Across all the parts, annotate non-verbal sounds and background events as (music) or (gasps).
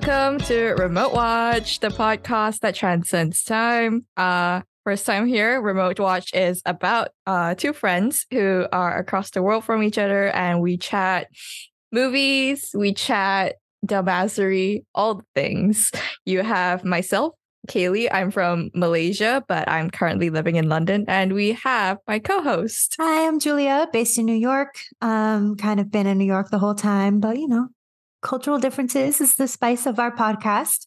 welcome to Remote Watch, the podcast that transcends time. Uh, first time here, Remote Watch is about uh, two friends who are across the world from each other, and we chat movies, we chat dumbassery, all the things. You have myself, Kayley. I'm from Malaysia, but I'm currently living in London, and we have my co-host. Hi, I'm Julia, based in New York. Um, kind of been in New York the whole time, but you know, cultural differences is the spice of our podcast.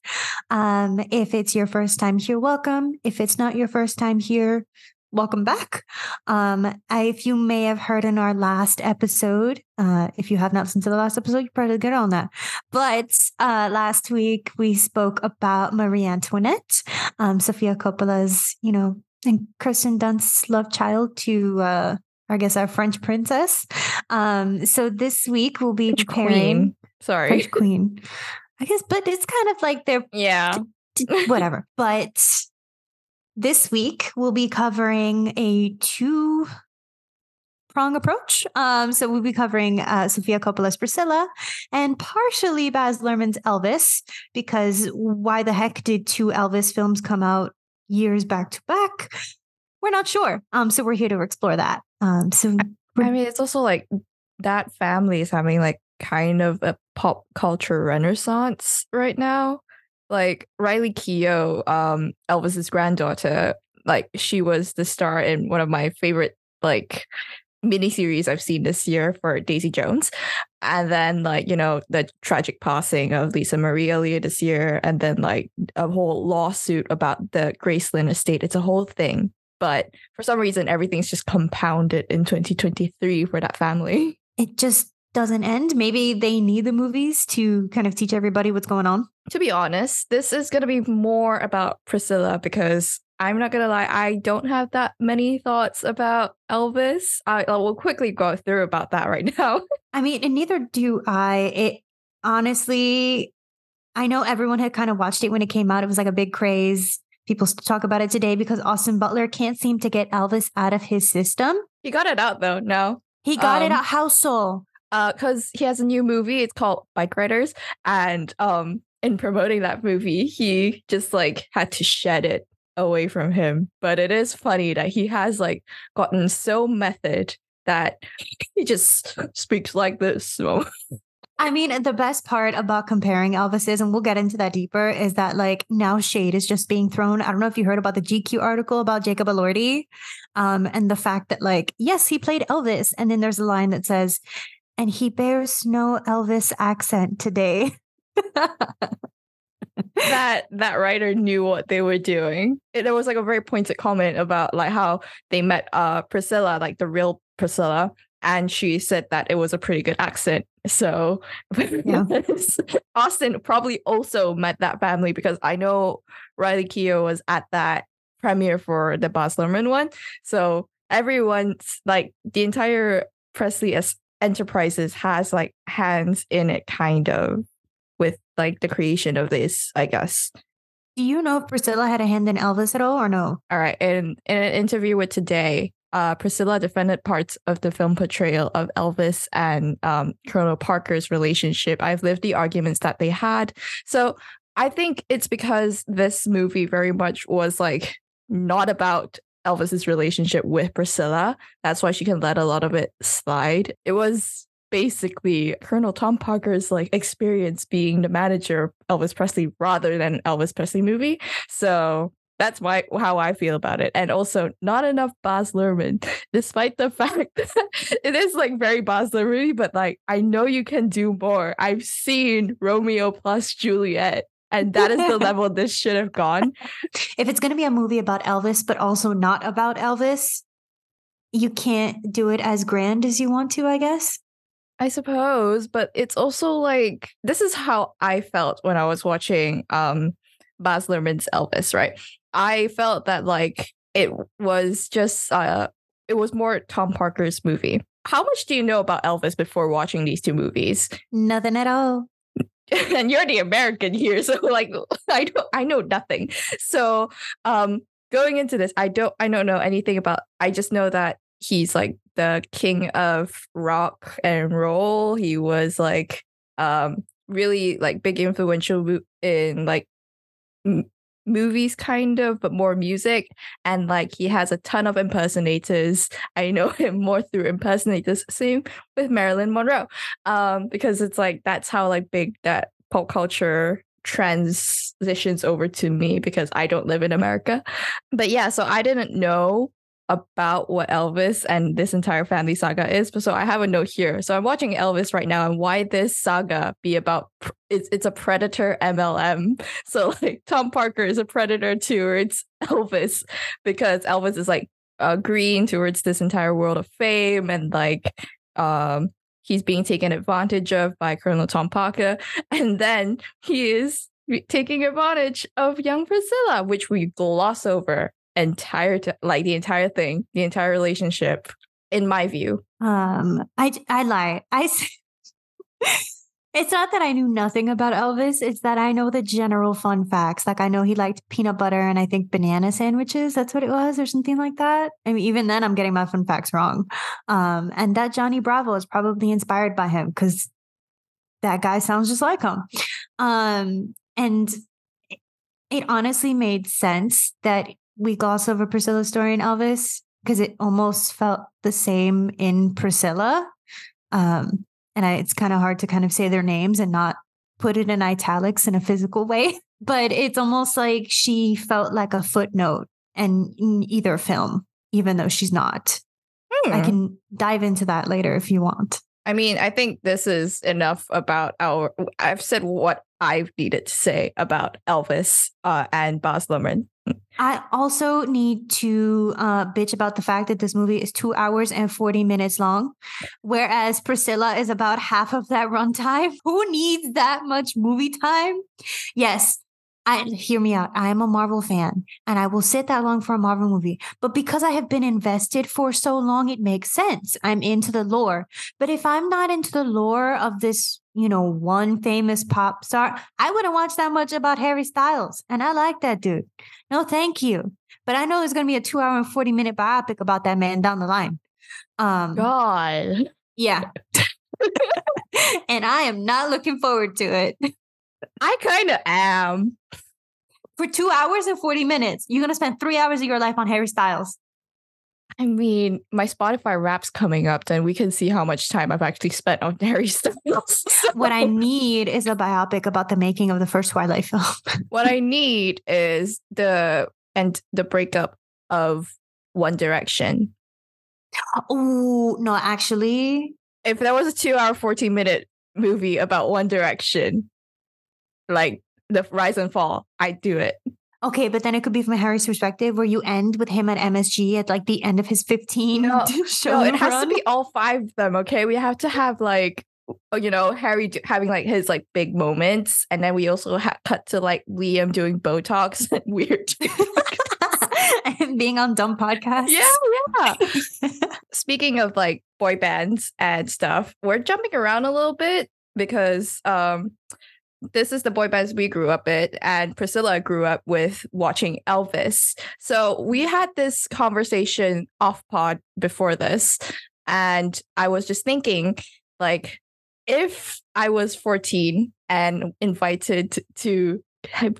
Um, if it's your first time here, welcome. If it's not your first time here, welcome back. Um, I, if you may have heard in our last episode, uh, if you have not listened to the last episode, you're probably get on that. But uh, last week we spoke about Marie Antoinette, um, Sofia Coppola's, you know, and Kirsten Dunst's love child to uh, I guess our French princess. Um, so this week we'll be French preparing Queen. Sorry. Queen. I guess, but it's kind of like they're Yeah. (laughs) whatever. But this week we'll be covering a two prong approach. Um, so we'll be covering uh, Sofia Coppola's Priscilla and partially Baz Luhrmann's Elvis, because why the heck did two Elvis films come out years back to back? We're not sure. Um, so we're here to explore that. Um, so I mean, it's also like that family is having like kind of a pop culture renaissance right now. Like Riley Keough, um, Elvis's granddaughter, like she was the star in one of my favorite like miniseries I've seen this year for Daisy Jones. And then like, you know, the tragic passing of Lisa Marie earlier this year, and then like a whole lawsuit about the Graceland estate. It's a whole thing. But for some reason, everything's just compounded in 2023 for that family. it just doesn't end. Maybe they need the movies to kind of teach everybody what's going on. To be honest, this is going to be more about Priscilla because I'm not going to lie, I don't have that many thoughts about Elvis. I, I will quickly go through about that right (laughs) now. I mean, and neither do I. It honestly, I know everyone had kind of watched it when it came out. It was like a big craze. People talk about it today because Austin Butler can't seem to get Elvis out of his system. he got it out though, no. He got it Um, out. How so? Because he has a new movie. It's called Bike Riders, and um, in promoting that movie, he just like had to shed it away from him. But it is funny that he has like gotten so method that (laughs) he just speaks like this. (laughs) So I mean, the best part about comparing Elvises, and we'll get into that deeper, is that like now shade is just being thrown. I don't know if you heard about the GQ article about Jacob Elordi, um, and the fact that like yes, he played Elvis, and then there's a line that says, "And he bears no Elvis accent today." that that writer knew what they were doing. It, there was like a very pointed comment about like how they met uh Priscilla, like the real Priscilla, and she said that it was a pretty good accent. So Yeah. (laughs) Austin probably also met that family because I know Riley Keough was at that premiere for the Baz Luhrmann one. So everyone's like the entire Presley as Enterprises has like hands in it, kind of with like the creation of this, I guess. Do you know if Priscilla had a hand in Elvis at all, or no? All right. And in an interview with Today, uh, Priscilla defended parts of the film portrayal of Elvis and um, Colonel Parker's relationship. I've lived the arguments that they had. So I think it's because this movie very much was like not about Elvis's relationship with Priscilla. That's why she can let a lot of it slide. It was basically Colonel Tom Parker's like experience being the manager of Elvis Presley rather than Elvis Presley movie. So that's why how I feel about it. And also not enough Baz Luhrmann, (laughs) despite the (laughs) fact that it is like very Baz Luhrmann, but like I know you can do more. I've seen Romeo plus Juliet. And that is the level this should have gone. If it's going to be a movie about Elvis, but also not about Elvis, you can't do it as grand as you want to, I guess. I suppose, but it's also like this is how I felt when I was watching um Baz Luhrmann's Elvis, right? I felt that like it was just uh it was more Tom Parker's movie. How much do you know about Elvis before watching these two movies? Nothing at all. (laughs) and you're the American here, so like (laughs) I don't I know nothing. So um going into this, I don't I don't know anything about I just know that he's like the king of rock and roll. He was like um really like big influential in like movies kind of but more music and like he has a ton of impersonators. I know (laughs) him more through impersonators. Same with marilyn monroe um because it's like that's how like big that pop culture transitions over to me because i don't live in america. But yeah so i didn't know about what Elvis and this entire family saga is. So I have a note here. So I'm watching Elvis right now and why this saga be about it's it's a predator MLM. (laughs) So like Tom Parker is a predator towards (laughs) Elvis because Elvis is like uh, green towards this entire world of fame and like um he's being taken advantage of by Colonel Tom Parker (laughs) and then he is taking advantage of young Priscilla, which we gloss over entire t- like the entire thing, the entire relationship, in my view. Um, I I lie. I. (laughs) It's not that I knew nothing about Elvis. It's that I know the general fun facts. Like I know he liked peanut butter and I think banana sandwiches. That's what it was, or something like that. I mean, even then, I'm getting my fun facts wrong. Um, and that Johnny Bravo is probably inspired by him because that guy sounds just like him. Um, and it honestly made sense that we gloss over Priscilla's story in Elvis because it almost felt the same in Priscilla. Um, and I, it's kind of hard to kind of say their names and not put it in italics in a physical way. (laughs) But it's almost like she felt like a footnote in, in either film, even though she's not. Hmm. I can dive into that later if you want. I mean, I think this is enough about our. I've said what I've needed to say about Elvis uh, and Baz Luhrmann. I also need to uh, bitch about the fact that this movie is two hours and 40 minutes long, whereas Priscilla is about half of that (laughs) runtime. Who needs that much movie time? Yes, I hear me out. I am a Marvel fan and I will sit that long for a Marvel movie. But because I have been invested for so long, it makes sense. I'm into the lore. But if I'm not into the lore of this, you know, one famous pop star, I wouldn't watch that much about Harry Styles. And I like that dude. No, thank you. But I know there's going to be a two hour and 40 minute biopic about that man down the line. Um, God. Yeah. (laughs) and I am not looking forward to it. I kind of am. For two hours and 40 minutes, you're going to spend three hours of your life on Harry Styles. I mean, my Spotify Wrapped's coming up, then we can see how much time I've actually spent on (laughs) Harry Styles. what I need is a biopic about the making of the first Twilight film. (laughs) what I need is the and the breakup of One Direction. Oh, no, actually. If there was a two hour, 14 minute movie about One Direction, like the rise and fall, I do it. Okay, but then it could be from Harry's perspective where you end with him at MSG at like the end of his 15 no, (laughs) show. No, it has run. to be all five of them, okay? We have to have like you know Harry having like his like big moments and then we also ha- cut to like Liam doing Botox (laughs) and weird (laughs) and being on dumb podcasts. Yeah, yeah. Speaking of like boy bands and stuff, we're jumping around a little bit because um this is the boy bands we grew up with, and Priscilla grew up with watching Elvis. So we had this conversation off pod before this, and I was just thinking, like, if I was 14 and invited to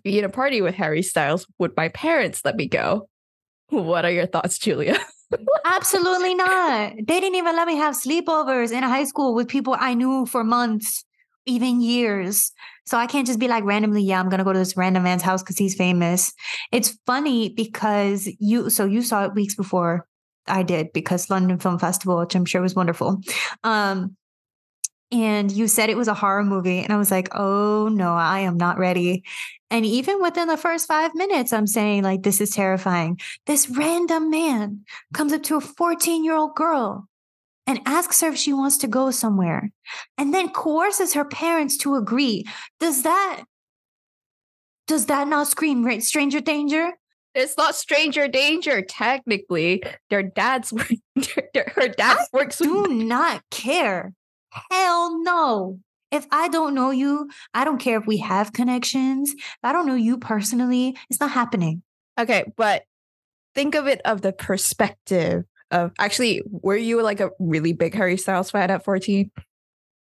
be in a party with Harry Styles, would my parents let me go? What are your thoughts, Julia? (laughs) Absolutely not. They didn't even let me have sleepovers in high school with people I knew for months even years. So I can't just be like randomly, yeah, I'm gonna go to this random man's house because he's famous. It's funny because you so you saw it weeks before I did because London Film Festival, which I'm sure was wonderful. Um, and you said it was a horror movie, and I was like, oh no, I am not ready. And even within the first five minutes, I'm saying, like, this is terrifying. This random man comes up to a 14 year old girl and asks her if she wants to go somewhere and then coerces her parents to agree. Does that does that not scream right stranger danger? It's not stranger danger technically. Their dad's (laughs) her dad's I works do not care. Hell no. If I don't know you, I don't care if we have connections. If I don't know you personally, it's not happening. Okay, but think of it of the perspective of actually were you like a really big Harry Styles fan at 14?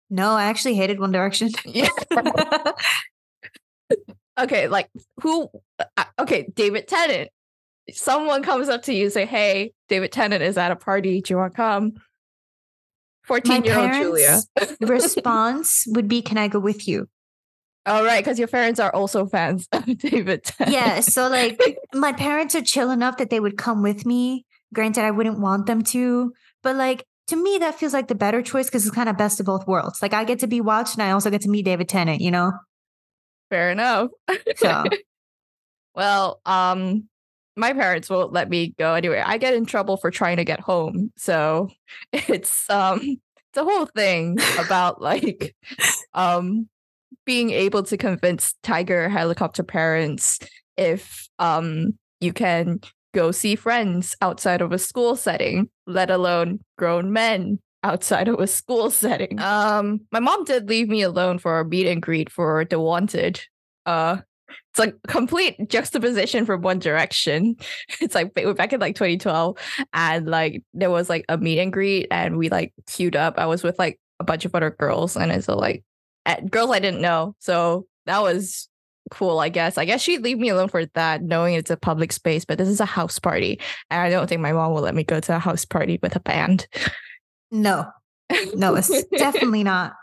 No, I actually hated One Direction. (laughs) Yeah. okay, like who? Uh, okay, David Tennant. Someone comes up to you and say, "Hey, David Tennant is at a party. Do you want to come?" Fourteen-year-old Julia. (laughs) response would be, "Can I go with you?" All right, because your parents are also fans of (laughs) David Tennant. Yeah, so like my parents are chill enough that they would come with me. Granted, I wouldn't want them to, but like to me, that feels like the better choice because it's kind of best of both worlds. Like I get to be watched and I also get to meet David Tennant, you know? Fair enough. So (laughs) well, um, my parents won't let me go anyway. I get in trouble for trying to get home. So (laughs) it's um it's a whole thing about like (laughs) um being able to convince tiger helicopter parents if um you can go see friends outside of a school setting, let alone grown men outside of a school setting. Um, my mom did leave me alone for a meet and greet for The Wanted. Uh, it's like complete juxtaposition from One Direction. (laughs) It's like we're back in like 2012, and like there was like a meet and greet, and we like queued up. I was with like a bunch of other girls, and it's so, like at, girls I didn't know. So that was cool, I guess. I guess she'd leave me alone for that, knowing it's a public space, but this is a house party. And I don't think my mom will let me go to a house party with a band. no, no, it's definitely (laughs) not.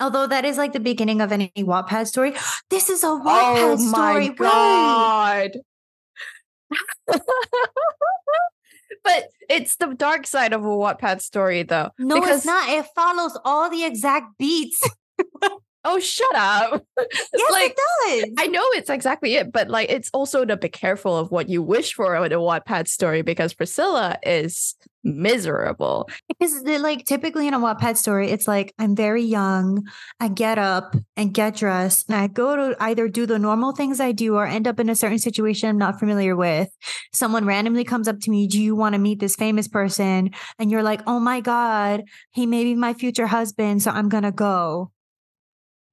Although that is like the beginning of any Wattpad story. (gasps) This is a oh Wattpad oh story. my god. (laughs) but it's the dark side of a Wattpad story though. No, because it's not. It follows all the exact beats. (laughs) oh shut up. (laughs) yes, like it does. I know it's exactly it, but like it's also to be careful of what you wish for in a Wattpad story because Priscilla is miserable. Because like typically in a Wattpad story, it's like I'm very young, I get up and get dressed, and I go to either do the normal things I do or end up in a certain situation I'm not familiar with. Someone randomly comes up to me, Do you want to meet this famous person? And you're like, Oh my God, he may be my future husband, so I'm gonna go.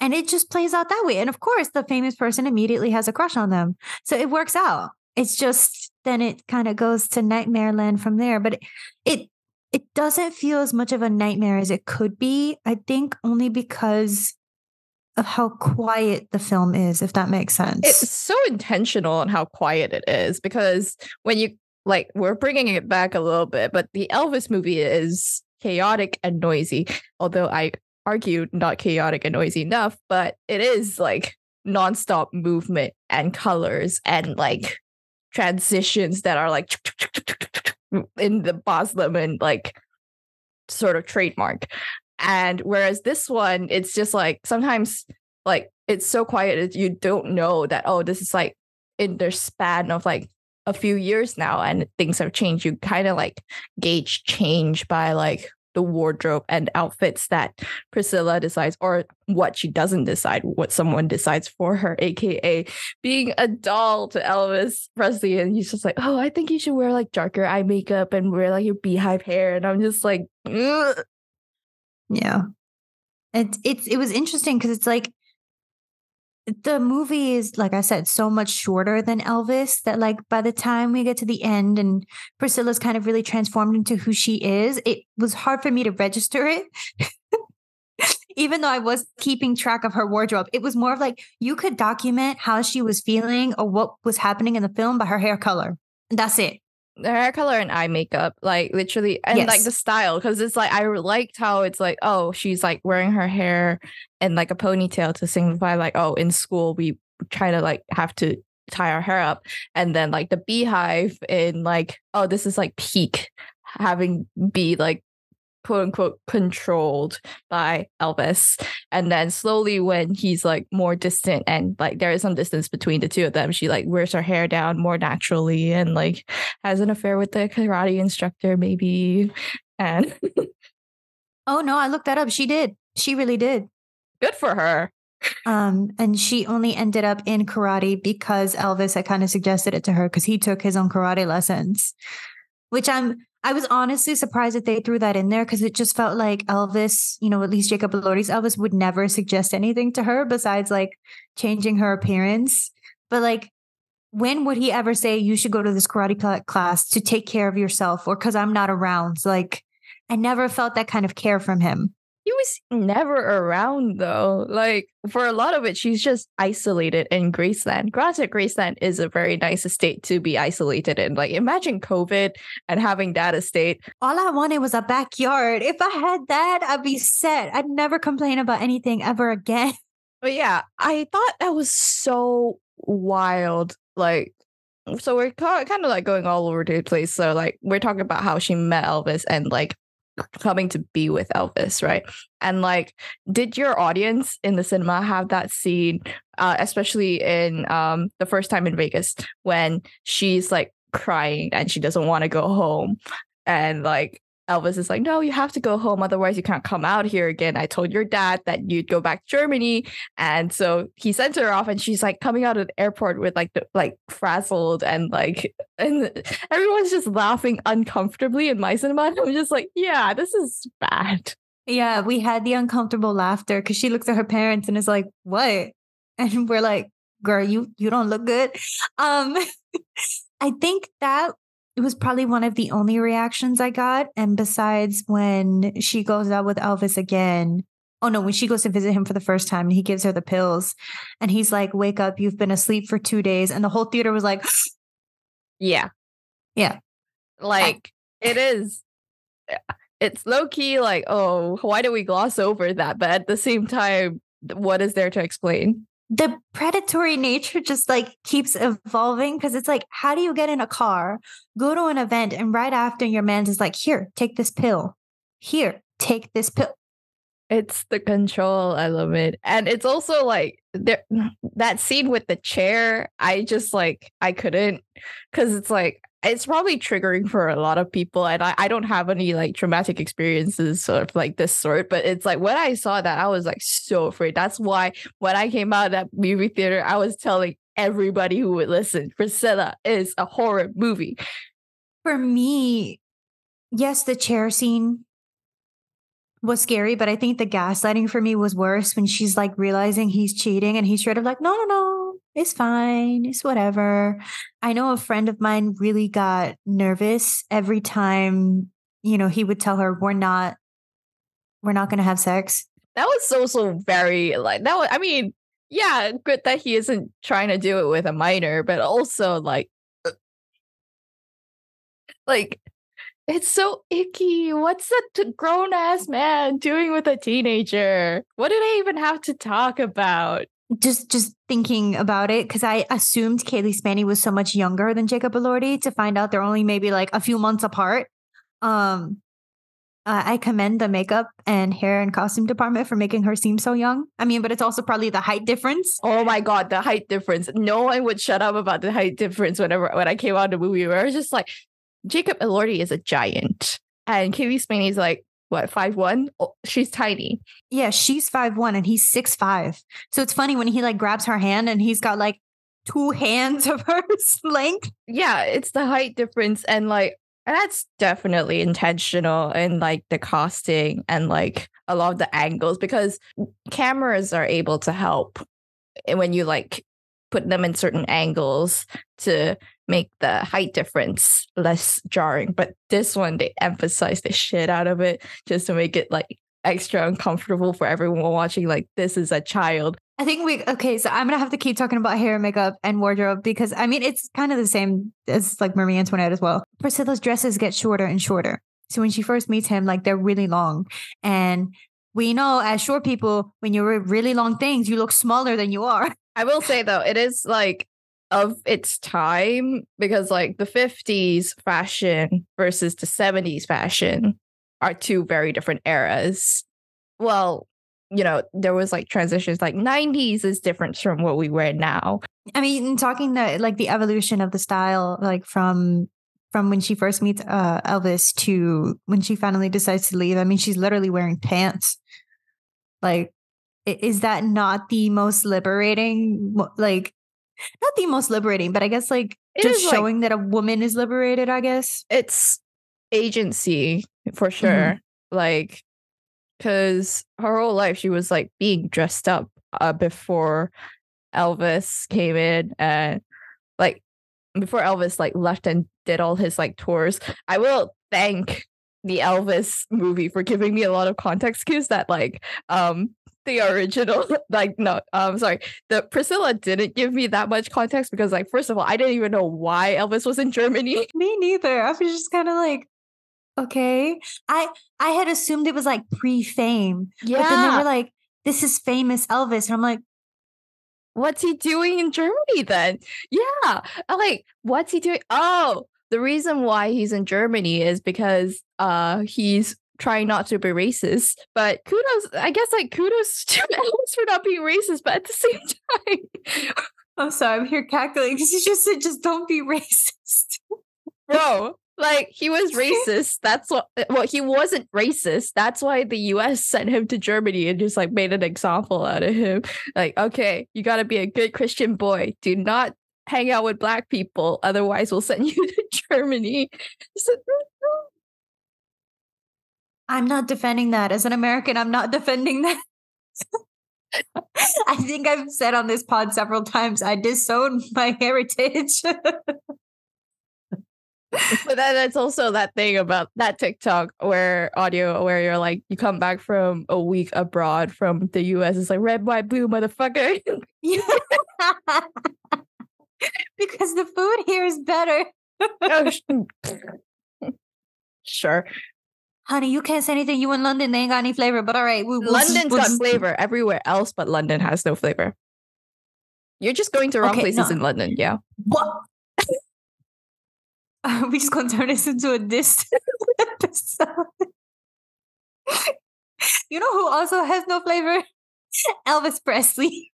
And it just plays out that way. And of course, the famous person immediately has a crush on them. So it works out. It's just then it kind of goes to nightmare land from there. But it, it it doesn't feel as much of a nightmare as it could be. I think only because of how quiet the film is, if that makes sense. It's so intentional on how quiet it is because when you like we're bringing it back a little bit, but the Elvis movie is chaotic and noisy. Although I argue not chaotic and noisy enough, but it is like nonstop movement and colors and like transitions that are like in the Baz Luhrmann like sort of trademark. And whereas this one, it's just like sometimes like it's so quiet that you don't know that oh this is like in the span of like a few years now and things have changed. You kind of like gauge change by like the wardrobe and outfits that Priscilla decides, or what she doesn't decide, what someone decides for her, aka being a doll to Elvis Presley. And he's just like, oh, I think you should wear like darker eye makeup and wear like your beehive hair. And I'm just like, Ugh. yeah. It's it's it was interesting because it's like the movie is like I said so much shorter than Elvis that like by the time we get to the end and Priscilla's kind of really transformed into who she is, it was hard for me to register it. (laughs) Even though I was keeping track of her wardrobe, it was more of like you could document how she was feeling or what was happening in the film by her hair color. That's it. The hair color and eye makeup, like literally, and like the style, because it's like I liked how it's like, oh, she's like wearing her hair and like a ponytail to signify like, oh, in school we try to like have to tie our hair up, and then like the beehive in like, oh, this is like peak having be like quote unquote controlled by Elvis. And then slowly when he's like more distant and like there is some distance between the two of them, she like wears her hair down more naturally and like has an affair with the karate instructor, maybe. And (laughs) Oh no, I looked that up. She did. She really did. good for her. Um, and she only ended up in karate because Elvis had kind of suggested it to her because he took his own karate lessons, which I'm I was honestly surprised that they threw that in there because it just felt like Elvis, you know, at least Jacob Elordi's Elvis would never suggest anything to her besides like changing her appearance. But like, when would he ever say you should go to this karate class to take care of yourself or because I'm not around? Like, I never felt that kind of care from him. He was never around though. Like for a lot of it, she's just isolated in Graceland. Granted, Graceland is a very nice estate to be isolated in. Like imagine COVID and having that estate. All I wanted was a backyard. If I had that, I'd be set. I'd never complain about anything ever again. (laughs) But yeah, I thought that was so wild. Like so we're kind of like going all over the place. So like we're talking about how she met Elvis and like coming to be with Elvis, right? And like, did your audience in the cinema have that scene, uh, especially in um the first time in Vegas when she's like crying and she doesn't want to go home, and like Elvis is like, no, you have to go home. Otherwise, you can't come out here again. I told your dad that you'd go back to Germany. And so he sent her off and she's like coming out of the airport with like, the, like frazzled and like, (laughs) and everyone's just laughing uncomfortably in my cinema. And I'm just like, yeah, this is bad. Yeah, we had the uncomfortable laughter because she looks at her parents and is like, what? And we're like, girl, you, you don't look good. Um, (laughs) I think that it was probably one of the only reactions I got. And besides, when she goes out with Elvis again, oh no, when she goes to visit him for the first time and he gives her the pills and he's like, wake up, you've been asleep for two days. And the whole theater was like, (gasps) yeah. Yeah. Like it is. It's low key like, oh, why do we gloss over that? But at the same time, what is there to explain? The predatory nature just like keeps evolving because it's like, how do you get in a car, go to an event, and right after your man's is like, here, take this pill. Here, take this pill. It's the control. I love it. And it's also like there (sighs) that scene with the chair, I just like I couldn't because it's like it's probably triggering for a lot of people and I, I don't have any like traumatic experiences of like this sort but it's like when i saw that i was like so afraid. That's why when i came out of that movie theater i was telling everybody who would listen priscilla is a horror movie. For me yes the chair scene was scary but i think the gaslighting for me was worse when she's like realizing he's cheating and he's straight up like no no no it's fine. It's whatever. I know a friend of mine really got nervous every time, you know, he would tell her, we're not, we're not going to have sex. That was also very like, that was, I mean, yeah, good that he isn't trying to do it with a minor, but also like, uh, like, it's so icky. What's a grown ass man doing with a teenager? What do they even have to talk about? just just thinking about it because I assumed Cailee Spaeny was so much younger than Jacob Elordi to find out they're only maybe like a few months apart. Um, uh, I commend the makeup and hair and costume department for making her seem so young. I mean, but it's also probably the height difference. Oh my god, the height difference! No one would shut up about the height difference whenever when I came out of the movie. Where I was just like, Jacob Elordi is a giant, and Cailee Spaeny is like what five one? Oh, she's tiny. Yeah, she's five one and he's six five. So it's funny when he like grabs her hand and he's got like two (laughs) hands of her length. Yeah, it's the height difference and like that's definitely intentional in like the casting and like a lot of the angles because cameras are able to help when you like put them in certain angles to make the height difference less jarring. But this one, they emphasize the shit out of it just to make it like extra uncomfortable for everyone watching. Like, this is a child. I think we, okay, so I'm going to have to keep talking about hair, makeup, and wardrobe because I mean, it's kind of the same as like Marie Antoinette as well. Priscilla's dresses get shorter and shorter. So when she first meets him, like they're really long. And we know as short people, when you wear really long things, you look smaller than you are. (laughs) I will say though, it is like of its time because like the 50s fashion versus the 70s fashion are two very different eras. Well, you know, there was like transitions like 90s is different from what we wear now. I mean, talking the like the evolution of the style, like from from when she first meets uh, Elvis to when she finally decides to leave. I mean, she's literally wearing pants. Like, is that not the most liberating? Like, not the most liberating, but I guess like it just showing like, that a woman is liberated, I guess. It's agency for mm-hmm. sure. Mm-hmm. Like, because her whole life she was like being dressed up uh, before Elvis came in and like before Elvis like left and did all his like tours. I will thank the Elvis movie for giving me a lot of context cues that like um the original (laughs) like no um sorry the Priscilla didn't give me that much context because like first of all I didn't even know why Elvis was in Germany. (laughs) Me neither. I was just kind of like okay. I I had assumed it was like pre-fame. Yeah. But then they were like this is famous Elvis and I'm like what's he doing in Germany then? Yeah. I'm like what's he doing? Oh, the reason why he's in Germany is because uh he's trying not to be racist. But kudos, I guess like kudos (laughs) to Elvis for not being racist, but at the same (laughs) time. I'm sorry, I'm here cackling because he just said just don't be (laughs) racist. Bro, like he was racist. That's what well, he wasn't racist. That's why the US sent him to Germany and just like made an example out of him. Like, okay, you gotta be a good Christian boy. Do not hang out with black people, otherwise we'll send (laughs) you to Germany. I'm not defending that. As an American, I'm not (laughs) defending that. I think I've said on this pod several times, I disown my heritage. (laughs) but then it's also that thing about that TikTok where audio where you're like you come back from a week abroad from the US. It's like red, white, blue, motherfucker. (laughs) because the food here is better. oh, (laughs) sure. Honey, you can't say anything. You in London, they ain't got any flavor. But all right, we'll, London's we'll, got flavor everywhere else, but London has no flavor. You're just going to wrong okay, places no. in London, yeah. What? Are (laughs) we just gonna turn this into a diss episode? you know who also has no flavor? Elvis Presley.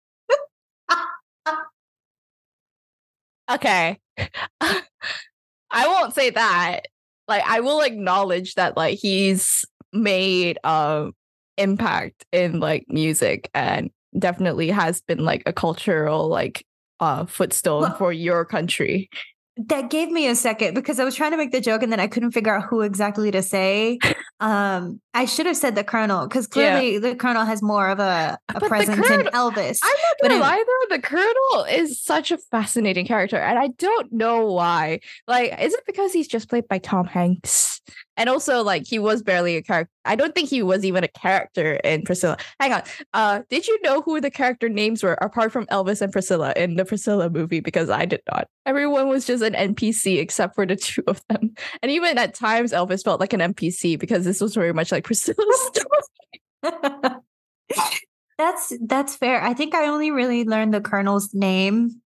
Okay. (laughs) I won't say that like I will acknowledge that like he's made um impact in like music and definitely has been like a cultural like uh footstone well, for your country. That gave me a second because I was trying to make the joke and then I couldn't figure out who exactly to say. (laughs) Um, I should have said the Colonel because clearly yeah. the Colonel has more of a, a presence in Elvis. I'm not gonna lie though, the Colonel is such a fascinating character, and I don't know why. Like, is it because he's just played by Tom Hanks? And also, like, he was barely a character. I don't think he was even a character in Priscilla. Hang on. Uh, did you know who the character names were apart from Elvis and Priscilla in the Priscilla movie? Because I did not. Everyone was just an NPC except for the two of them. And even at times, Elvis felt like an NPC because this was very much like Priscilla's (laughs) story. that's that's fair. I think I only really learned the Colonel's name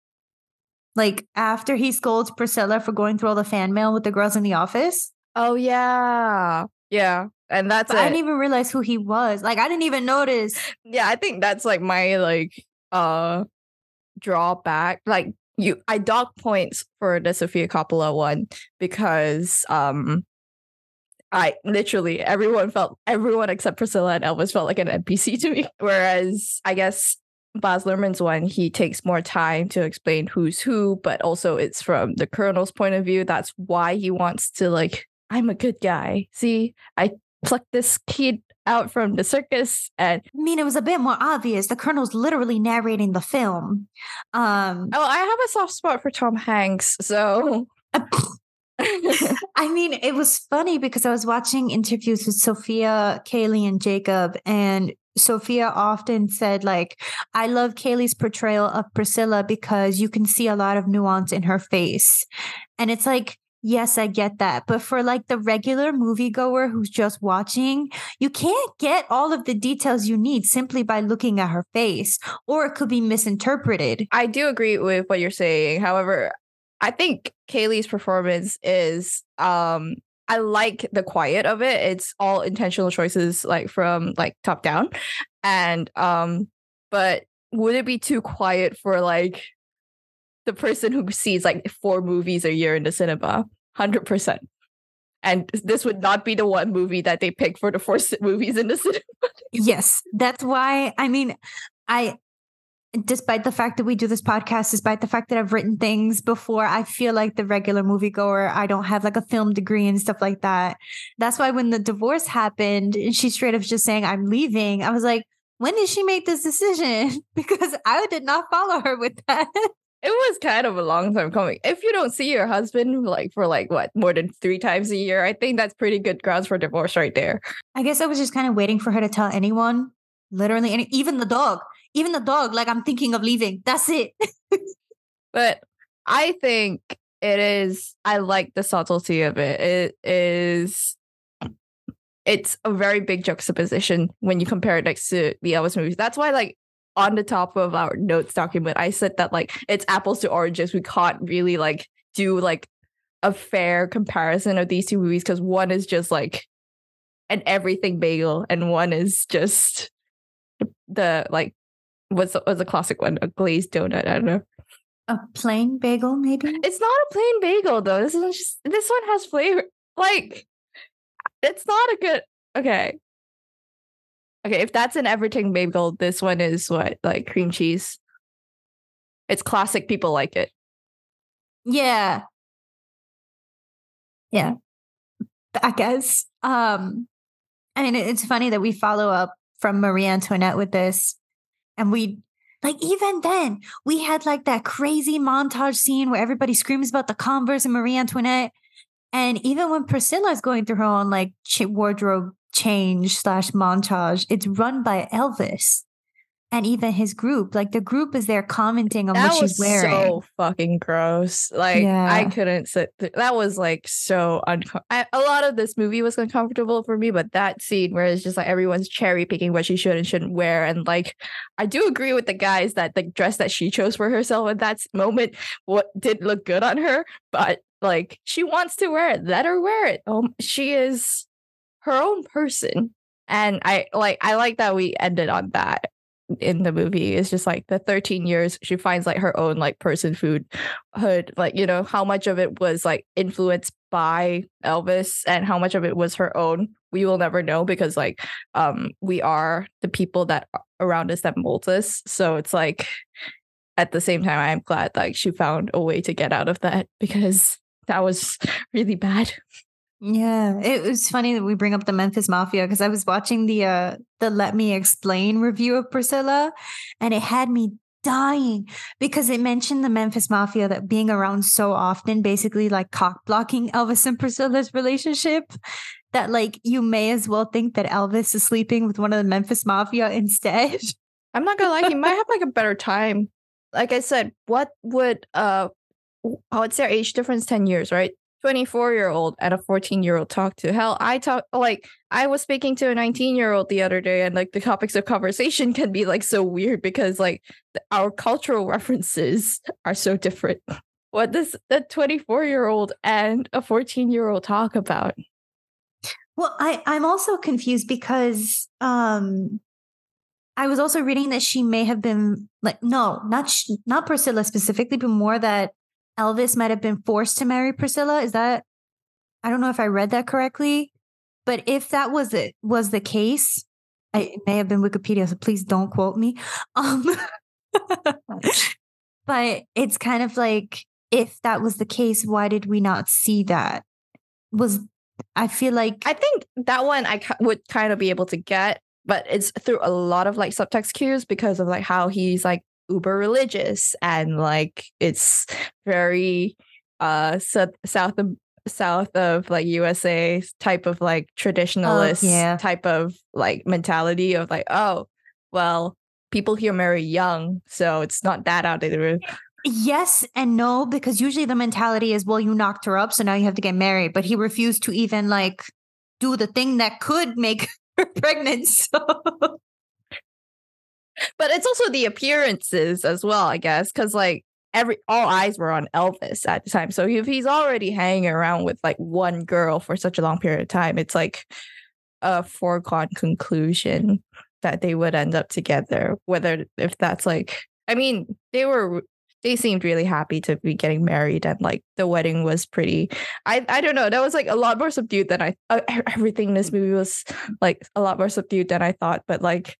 like after he scolds Priscilla for going through all the fan mail with the girls in the office. Oh yeah. Yeah. And that's I didn't even realize who he was. Like I didn't even notice. Yeah, I think that's like my like uh drawback. Like you I dock points for the Sofia Coppola one because um I literally everyone felt everyone except Priscilla and Elvis felt like an NPC to me. (laughs) Whereas I guess Baz Luhrmann's one, he takes more time to explain who's who, but also it's from the colonel's point of view. That's why he wants to like I'm a good guy. See, I plucked this kid out from the circus and I mean it was a bit more obvious. The colonel's literally narrating the film. Um Oh, I have a soft spot for Tom Hanks, so (laughs) (laughs) I mean, it was funny because I was watching interviews with Sofia, Cailee, and Jacob, and Sofia often said, like, I love Cailee's portrayal of Priscilla because you can see a lot of nuance in her face. And it's like, Yes, I get that. But for like the regular moviegoer who's just watching, you can't get all of the details you need simply by looking at her face, or it could be misinterpreted. I do agree with what you're saying. However, I think Cailee's performance is um I like the quiet of it. It's all intentional choices like from like top down. And um but would it be too quiet for like the person who sees like four movies a year in the cinema, hundred percent. And this would not be the one movie that they pick for the four (laughs) movies in the cinema. yes, that's why. I mean, I, despite the fact that we do this podcast, despite the fact that I've written things before, I feel like the regular moviegoer. I don't have like a film degree and stuff like that. That's why when the divorce happened, and she straight up just saying, "I'm leaving," I was like, when did she make this decision? (laughs) because I did not follow her with that. (laughs) it was kind of a long time coming. If you don't see your husband like for like what more than three times a year, I think that's pretty good grounds for divorce right there. I guess I was just kind of waiting for her to tell anyone, literally, and even the dog, even the dog. Like I'm thinking of leaving. That's it. but I think it is. I like the subtlety of it. It is. It's a very big juxtaposition when you compare it next to the Elvis movies. That's why, like, on the top of our notes document, I said that like it's apples to oranges. We can't really like do like a fair comparison of these two movies because one is just like an everything bagel and one is just the like what's what's a classic one a glazed donut i don't know a plain bagel maybe it's not a plain bagel though this is just this one has flavor like it's not a good okay Okay, if that's an everything bagel, this one is what like cream cheese. It's classic. People like it. Yeah. Yeah. I guess. Um, I mean, it's funny that we follow up from Marie Antoinette with this, and we like even then we had like that crazy montage scene where everybody screams about the Converse and Marie Antoinette, and even when Priscilla is going through her own like wardrobe change slash montage. It's run by Elvis and even his group. Like the group is there commenting on that what she's wearing. So fucking gross. Like yeah. I couldn't sit. Th- that was like so uncomfortable. A lot of this movie was uncomfortable for me, but that scene where it's just like everyone's cherry picking what she should and shouldn't wear, and like I do agree with the guys that the dress that she chose for herself at that moment what did look good on her, but like she wants to wear it, let her wear it. Um, she is her own person. And I like I like that we ended on that in the movie. It's just like the 13 years she finds like her own like person food hood. Like, you know, how much of it was like influenced by Elvis and how much of it was her own. We will never know because like um we are the people that around us that molds us. So it's like at the same time I'm glad like she found a way to get out of that because that was really bad. Yeah, it was funny that we bring up the Memphis Mafia because I was watching the uh the Let Me Explain review of Priscilla and it had me dying because it mentioned the Memphis Mafia that being around so often basically like cock blocking Elvis and Priscilla's relationship that like you may as well think that Elvis is sleeping with one of the Memphis Mafia instead. I'm not gonna lie, he might have like a better time. Like I said, what would uh I would say age difference 10 years, right? 24 year old and a 14 year old talk to. Hell, I talk like I was speaking to a 19 year old the other day, and like the topics of conversation (laughs) can be like so weird because like our cultural (laughs) references are so different. What does the 24 year old and a 14 year old talk about? Well, I, I'm also confused because um I was also reading that she may have been like no, not sh- not Priscilla specifically, but more that Elvis might have been forced to marry Priscilla. Is that I don't know if I read that correctly, but if that was it was the case, I, it may have been Wikipedia, so please don't quote me. (laughs) Um, (laughs) but it's kind of like if that was the case, why did we not see that? Was I feel like I think that one I would kind of be able to get, but it's through a lot of like subtext cues because of like how he's like uber religious and like it's very uh south south of south of like USA type of like traditionalist oh, yeah. type of like mentality of like oh well people here marry young so it's not that out of the roof. Yes and no because usually the mentality is well you knocked her up so now you have to get married but he refused to even like do the thing that could make (laughs) her pregnant so but it's also the appearances as well, I guess, because like every all eyes were on Elvis at the time. So if he's already hanging around with like one girl for such a long period of time, it's like a foregone conclusion that they would end up together. Whether if that's like, I mean, they were they seemed really happy to be getting married and like the wedding was pretty i i don't know that was like a lot more subdued than i uh, everything in this movie was like a lot more subdued than i thought but like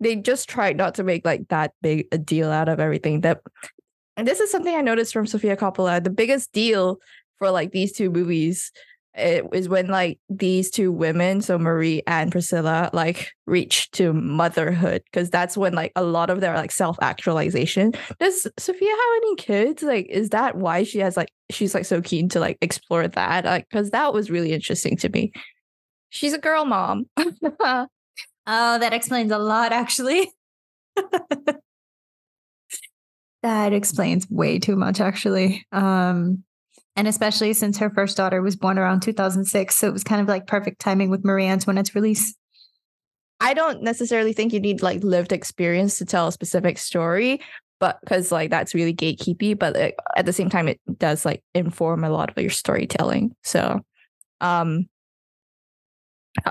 they just tried not to make like that big a deal out of everything. That and this is something I noticed from Sofia Coppola. The biggest deal for like these two movies it is when like these two women, so Marie and Priscilla, like reach to motherhood because that's when like a lot of their like self actualization. Does Sofia have any kids? Like, is that why she has like she's like so keen to like explore that? Like, because that was really interesting to me. She's a girl mom. (laughs) oh, that explains a lot, actually. (laughs) that explains way too much, actually. Um, and especially since her first daughter was born around 2006. So it was kind of like perfect timing with Marie Antoinette's release. I don't necessarily think you need like lived experience to tell a specific story, but because like that's really gatekeepy, but like, at the same time, it does like inform a lot of your storytelling. So, um,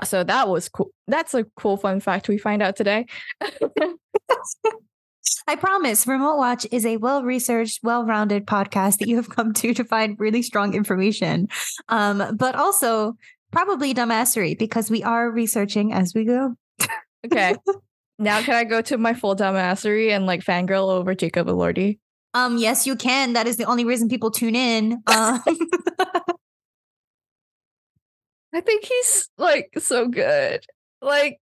so that was cool. That's a cool fun fact we find out today. (laughs) I promise Remote Watch is a well researched, well rounded podcast that you have come to to find really strong information, um, but also probably dumbassery because we are researching as we go. okay. (laughs) Now can I go to my full dumbassery and like fangirl over Jacob Elordi? Um, yes, you can. That is the only reason people tune in. Um, (laughs) I think he's like so good. Like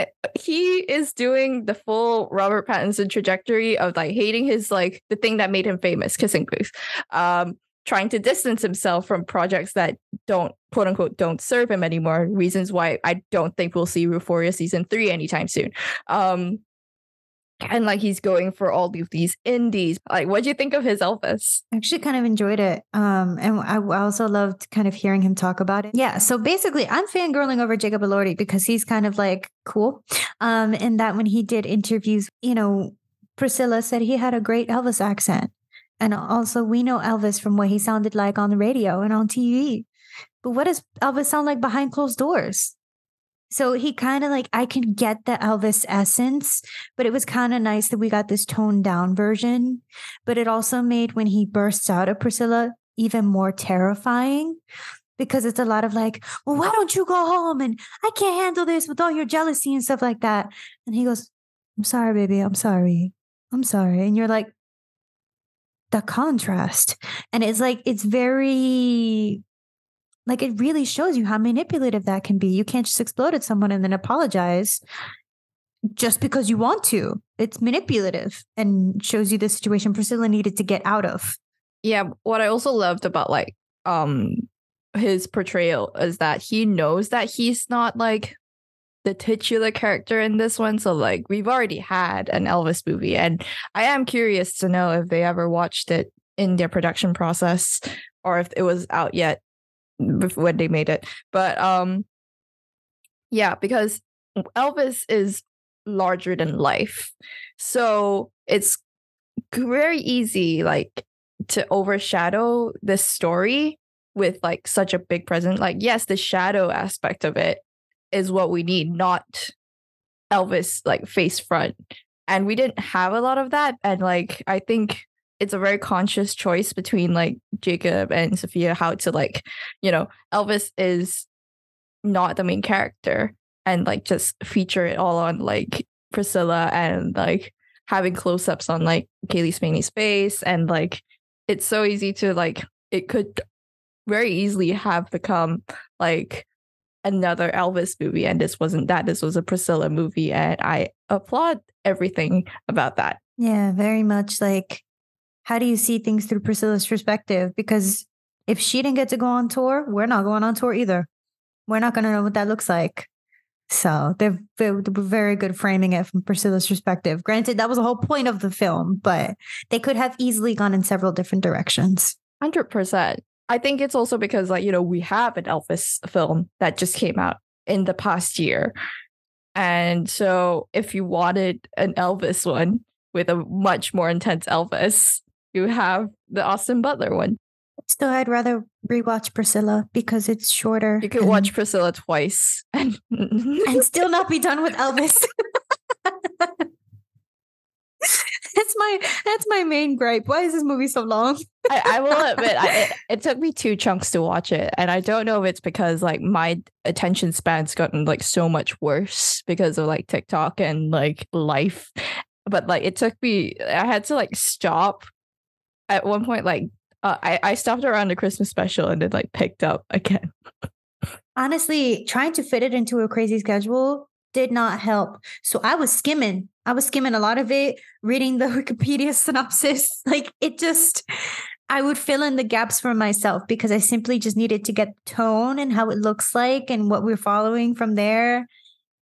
Eh, he is doing the full Robert Pattinson trajectory of like hating his like the thing that made him famous, kissing booth. Um, trying to distance himself from projects that don't quote unquote don't serve him anymore. Reasons why I don't think we'll see Euphoria season three anytime soon. Um, and like he's going for all of these indies. Like, what do you think of his Elvis? I actually kind of enjoyed it. Um, and I also loved kind of hearing him talk about it. Yeah. So basically, I'm fangirling over Jacob Elordi because he's kind of like cool. Um, and that when he did interviews, you know, Priscilla said he had a great Elvis accent. And also, we know Elvis from what he sounded like on the radio and on TV. But what does Elvis sound like behind closed doors? So he kind of like, I can get the Elvis essence, but it was kind of nice that we got this toned down version. But it also made when he bursts out of Priscilla even more terrifying because it's a lot of like, well, why don't you go home? And I can't handle this with all your jealousy and stuff like that. And he goes, I'm sorry, baby. I'm sorry. I'm sorry. And you're like, the contrast. And it's like, it's very like it really shows you how manipulative that can be. You can't just explode at someone and then apologize just because you want to. It's manipulative and shows you the situation Priscilla needed to get out of. Yeah, what I also loved about like um his portrayal is that he knows that he's not like the titular character in this one. So like we've already had an Elvis movie and I am curious to know if they ever watched it in their production process or if it was out yet when they made it. But um yeah, because Elvis is larger than life. So it's very easy like to overshadow this story with like such a big present. Like yes, the shadow aspect of it is what we need, not Elvis like face front. And we didn't have a lot of that and like I think it's a very conscious choice between like Jacob and Sofia how to like, you know, Elvis is not the main character and like just feature it all on like Priscilla and like having close ups on like Cailee Spaeny's face and like it's so easy to like it could very easily have become like another Elvis movie and this wasn't that this was a Priscilla movie and I applaud everything about that. Yeah, very much like how do you see things through Priscilla's perspective? Because if she didn't get to go on tour, we're not going on tour either. We're not going to know what that looks like. So they're, they're very good framing it from Priscilla's perspective. Granted, that was the whole point of the film, but they could have easily gone in several different directions. 100%. I think it's also because, like, you know, we have an Elvis film that just came out in the past year. And so if you wanted an Elvis one with a much more intense Elvis, you have the Austin Butler one. Still, I'd rather rewatch Priscilla because it's shorter. You could and... watch Priscilla twice (laughs) and and still not be done with Elvis. (laughs) that's my that's my main gripe. Why is this movie so long? I, I, will admit, I, it, (laughs) it, took me two chunks to watch it, and I don't know if it's because like my attention span's gotten like so much worse because of like TikTok and like life. But like it took me, I had to like stop at one point like Uh, I I stopped around the Christmas special and then like picked up again. Honestly, trying to fit it into a crazy schedule did not help. So I was skimming. I was skimming a lot of it, reading the (laughs) Wikipedia synopsis. Like it just I would fill in the gaps for myself because I simply just needed to get tone and how it looks like and what we're following from there.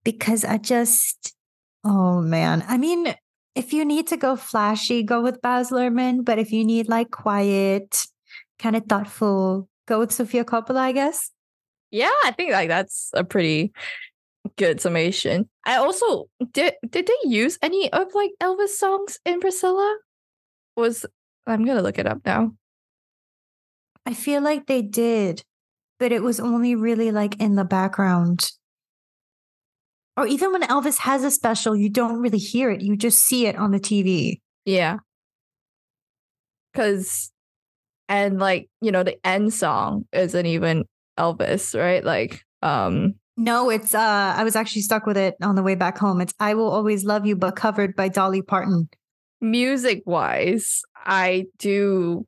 Because I just, oh man. I mean, if you need to go flashy, go with Baz Luhrmann. But if you need like quiet, kind of thoughtful, go with Sofia Coppola, I guess. Yeah, I think like that's a pretty good summation. I also did did they use any of like Elvis songs in Priscilla? Was I'm gonna look it up now. I feel like they did, but it was only really like in the background. Or even when Elvis has a special, you don't really hear it. You just see it on the TV. Yeah. Cause and like, you know, the end song isn't even Elvis, right? Like, um no, it's uh I was actually stuck with it on the way back home. It's I Will Always Love You, but covered by Dolly Parton music wise, I do.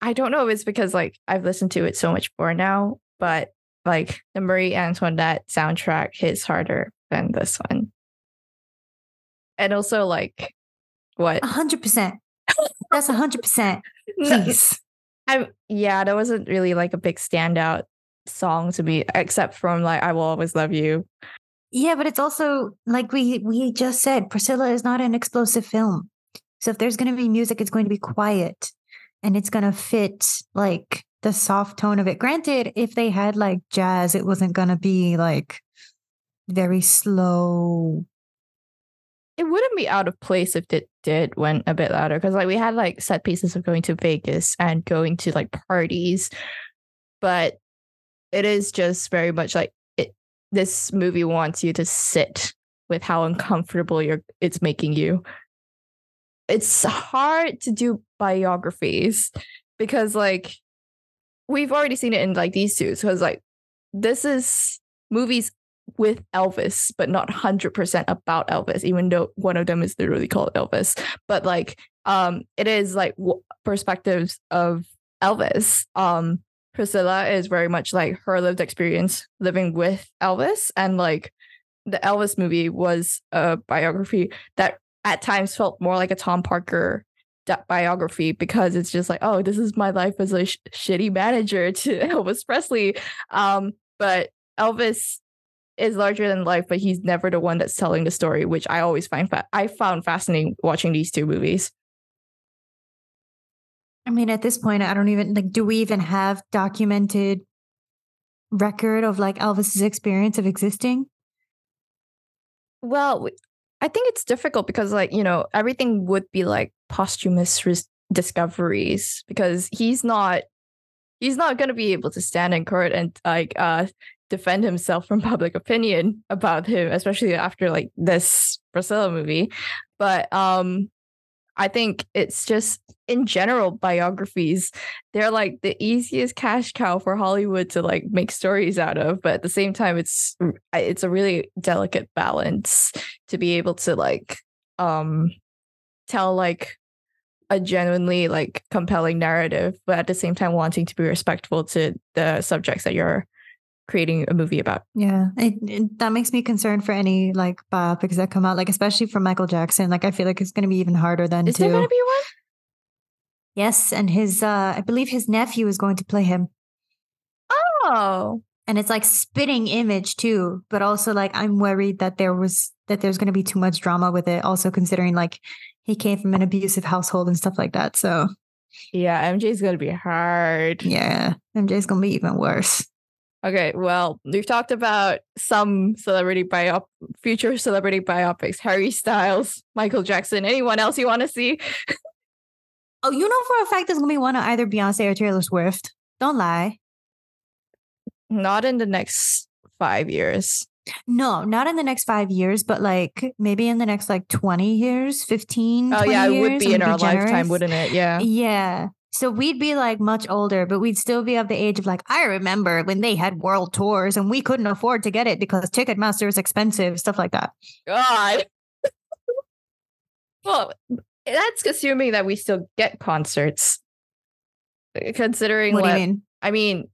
I don't know if it's because like I've listened to it so much more now, but like the Marie Antoinette soundtrack hits harder than this one. And also like what? A hundred percent. That's a hundred percent. (laughs) Please. I yeah, that wasn't really like a big standout song to me, except from like I Will Always Love You. Yeah, but it's also like we we just said, Priscilla is not an explosive film. So if there's going to be music, it's going to be quiet and it's going to fit like the soft tone of it. Granted, if they had like jazz, it wasn't going to be like very slow. It wouldn't be out of place if it did went a bit louder because like we had like set pieces of going to Vegas and going to like parties, but it is just very much like it. This movie wants you to sit with how uncomfortable you're it's making you it's hard to do biographies because like we've already seen it in like these two. So it's like this is movies with Elvis, but not 100% about Elvis, even though one of them is literally called Elvis. But like, um, it is like w- perspectives of Elvis. Um, Priscilla is very much like her lived experience living with Elvis, and like the Elvis movie was a biography that at times felt more like a Tom Parker biography because it's just like, oh, this is my life as a sh- shitty manager to (laughs) Elvis Presley. Um, but Elvis is larger than life, but he's never the one that's telling the story, which I always find fa- I found fascinating watching these two movies. I mean, at this point, I don't even like. Do we even have documented record of like Elvis's experience of existing? Well, I think it's difficult because like, you know, everything would be like posthumous res- discoveries because he's not he's not going to be able to stand in court and like uh defend himself from public opinion about him especially after like this Priscilla movie. But um I think it's just in general biographies they're like the easiest cash cow for Hollywood to like make stories out of but at the same time it's it's a really delicate balance to be able to like um tell like a genuinely like compelling narrative but at the same time wanting to be respectful to the subjects that you're creating a movie about. Yeah, it, it, that makes me concerned for any like biopics that come out, like especially for Michael Jackson. Like I feel like it's going to be even harder than. Is to... there going to be one? Yes, and his uh I believe his nephew is going to play him. Oh. And it's like spitting image too, but also like I'm worried that there was that there's going to be too much drama with it. Also considering like he came from an abusive household and stuff like that. So yeah, MJ's going to be hard. Yeah, MJ's going to be even worse. Okay, well, we've talked about some celebrity biop future celebrity biopics, Harry Styles, Michael Jackson, anyone else you want to see? (laughs) oh, you know for a fact there's gonna be one of either Beyonce or Taylor Swift. Don't lie. Not in the next five years. No, not in the next five years, but like maybe in the next like 20 years, 15. Oh, yeah, it would be in our generous. lifetime, wouldn't it? Yeah. Yeah. So we'd be like much older, but we'd still be of the age of like, I remember when they had world tours and we couldn't afford to get it because Ticketmaster is expensive, stuff like that. God. well, that's assuming that we still get concerts. considering What do you mean? I mean,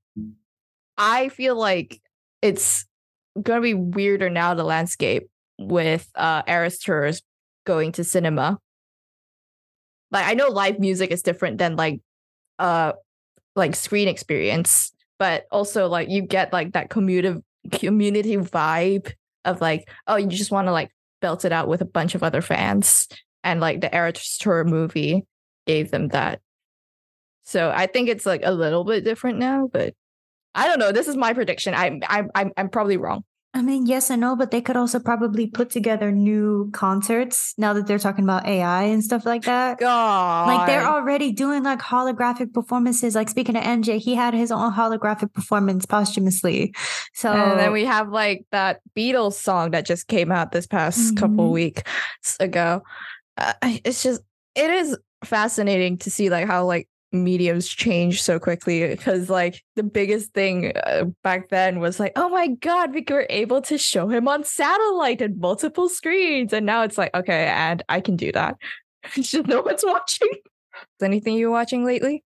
I feel like it's gonna be weirder now the landscape with uh Eras tours going to cinema. Like I know live music is different than like uh like screen experience, but also like you get like that community community vibe of like, oh, you just want to like belt it out with a bunch of other fans. And like the Eras tour movie gave them that. So I think it's like a little bit different now, but I don't know. This is my prediction. I'm I'm I'm I'm probably wrong. I mean, yes and no, but they could also probably put together new concerts now that they're talking about AI and stuff like that. God. Like they're already doing like holographic performances. Like speaking of MJ, he had his own holographic performance posthumously. So and then we have like that Beatles song that just came out this past couple Mhm. weeks ago. Uh, it's just it is fascinating to see like how like mediums change so quickly because like the biggest thing uh, back then was like oh my god we were able to show him on satellite and multiple screens. And now it's like okay and i can do that. (laughs) Just no one's watching. Is anything you're watching lately?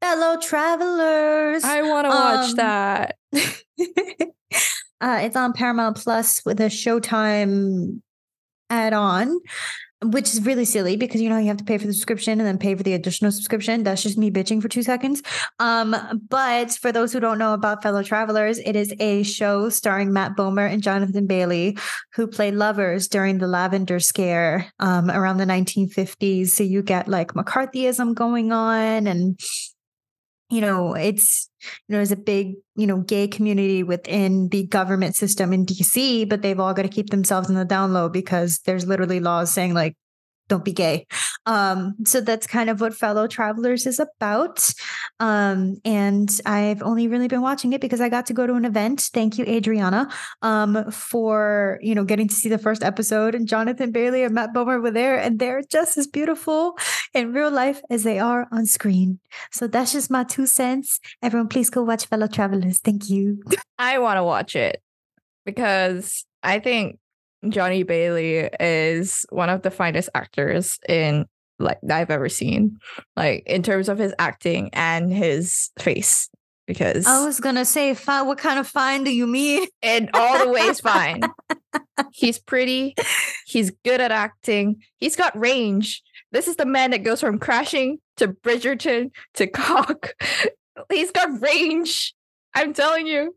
Fellow travelers. i want to watch Um, that. (laughs) uh, it's on Paramount Plus with a Showtime add-on, which is really silly because you know you have to pay for the subscription and then pay for the additional subscription. That's just me bitching for two seconds. Um, but for those who don't know about Fellow Travelers, it is a show starring Matt Bomer and Jonathan Bailey, who play lovers during the Lavender Scare um, around the 1950s. So you get like McCarthyism going on and you know, it's you know, there's a big, you know, gay community within the government system in DC, but they've all got to keep themselves in the down low because there's literally laws saying like, don't be gay. Um, so that's kind of what Fellow Travelers is about. Um, and I've only really been watching it because I got to go to an event. Thank you, Adriana, um, for you know getting to see the first episode. And Jonathan Bailey and Matt Bomer were there, and they're just as beautiful in real life as they are on screen. So that's just my two cents. Everyone, please go watch Fellow Travelers. Thank you. (laughs) I want to watch it because I think Johnny Bailey is one of the finest actors in like that I've ever seen. Like in terms of his acting and his face. Because I was gonna say, fine. What kind of fine do you mean? (laughs) in all the ways fine. He's pretty. He's good at acting. He's got range. This is the man that goes from crashing to Bridgerton to (laughs) cock. He's got range. I'm telling you.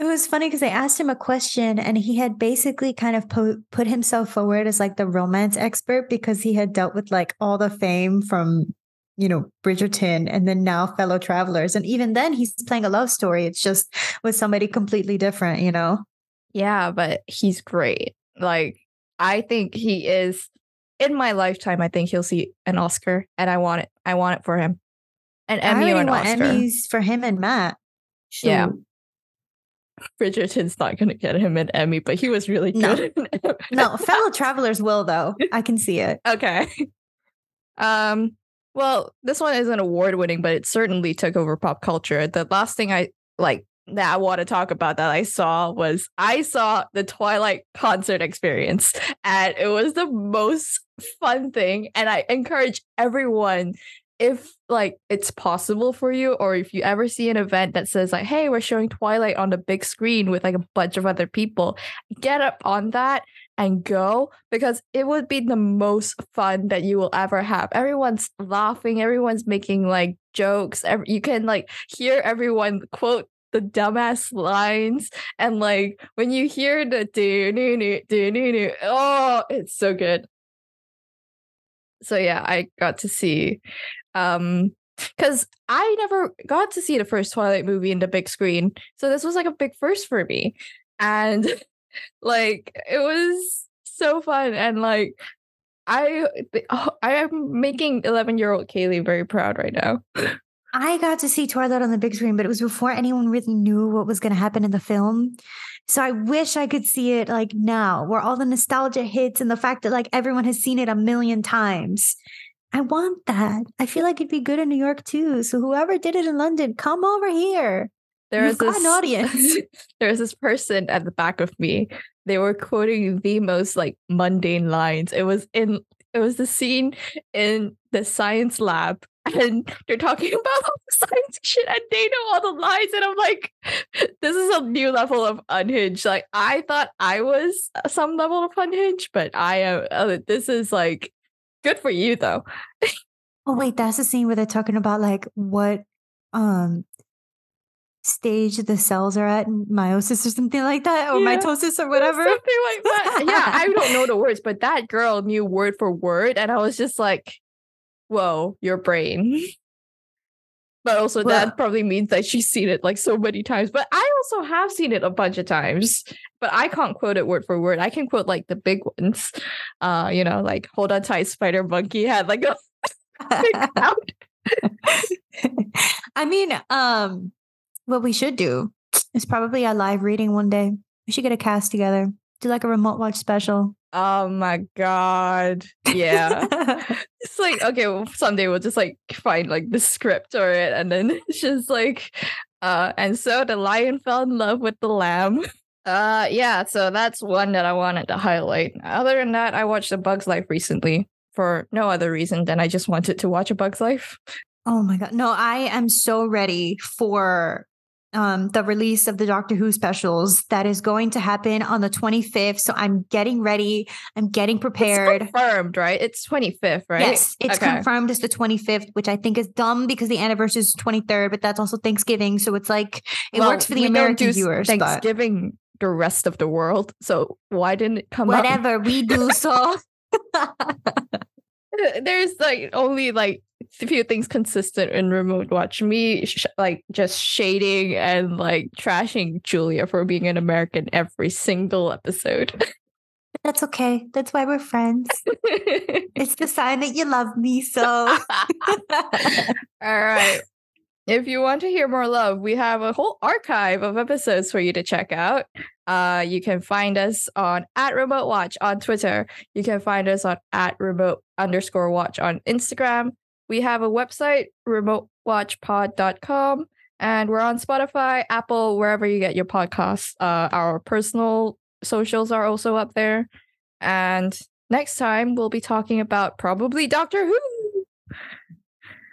It was funny because I asked him a question and he had basically kind of po- put himself forward as like the romance expert because he had dealt with like all the fame from, you know, Bridgerton and then now fellow travelers. And even then he's playing a love story. It's just with somebody completely different, you know? Yeah, but he's great. Like, I think he is in my lifetime, I think he'll see an Oscar and I want it. I want it for him. An I Emmy or already an want Oscar. Emmys for him and Matt. Yeah. Bridgerton's not gonna get him an Emmy, but he was really No. good. in. No, fellow travelers will though. (laughs) I can see it. Okay. Um, well, this one isn't award winning, but it certainly took over pop culture. The last thing I like that I want to talk about that I saw was I saw the Twilight concert experience, and it was the most fun thing. And I encourage everyone if like it's possible for you or if you ever see an event that says like hey we're showing twilight on the big screen with like a bunch of other people get up on that and go because it would be the most fun that you will ever have. Everyone's laughing, everyone's making like jokes. You can like hear everyone quote the dumbass lines and like when you hear the do do do do do oh it's so good. So yeah, I got to see um because I never got to see the first Twilight movie in the big screen. So this was like a big first for me. And (laughs) like it was so fun and like I oh, I am making 11 year old Kayley very proud right now. (laughs) I got to see Twilight on the big screen, but it was before anyone really knew what was going to happen in the film. So I wish I could see it like now, where all the nostalgia hits and the fact that like everyone has seen it a million times. I want that. I feel like it'd be good in New York too. So whoever did it in London, come over here. There You've was this an (laughs) audience. there was this person at the back of me. They were quoting the most like mundane lines. It was in It was the scene in the science lab (laughs) and they're talking (laughs) about all the science shit and they know all the lines and i'm like this is a new level of unhinged like i thought i was some level of unhinged but i am uh, this is like good for you though oh wait that's the scene where they're talking about like what um stage the cells are at meiosis or something like that or yeah, mitosis or whatever something like that yeah i (laughs) don't know the words but that girl knew word for word and i was just like whoa, your brain. (laughs) but also well, that probably means that she's seen it like so many times. But I also have seen it a bunch of times. But I can't quote it word for word. I can quote like the big ones. Uh, you know, like hold on tight, spider monkey had like a (laughs) (laughs) I mean, um, what we should do is probably a live reading one day. We should get a cast together, do like a remote watch special. Oh my god. Yeah. (laughs) it's like, okay, well, someday we'll just like find like the script or it and then it's just like uh and so the lion fell in love with the lamb. Uh yeah, so that's one that I wanted to highlight. Other than that, I watched A Bug's Life recently for no other reason than I just wanted to watch A Bug's Life. Oh my god. No, I am so ready for um, the release of the Doctor Who specials that is going to happen on the 25th. So I'm getting ready. I'm getting prepared. It's confirmed, right? It's 25th, right? Yes, it's okay. confirmed It's the 25th, which I think is dumb because the anniversary is 23rd, but that's also Thanksgiving. So it's like it well, works for the American viewers. Thanksgiving. The rest of the world. So why didn't it come up? Whatever we do so. (laughs) There's like only like a few things consistent in remote watch me sh- like just shading and like trashing julia for being an american every single episode (laughs) that's okay that's why we're friends (laughs) it's the sign that you love me so all right if you want to hear more love, we have a whole archive of episodes for you to check out. Uh, you can find us on at Remote Watch on Twitter. You can find us on at Remote underscore Watch on Instagram. We have a website, remotewatchpod.com, and we're on Spotify, Apple, wherever you get your podcasts. Uh, our personal socials are also up there. And next time, we'll be talking about probably Doctor Who.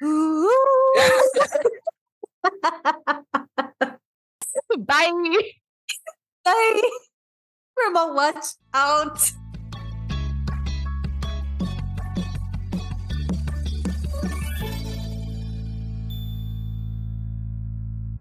(laughs) (laughs) Bye. Bye. Remote watch out.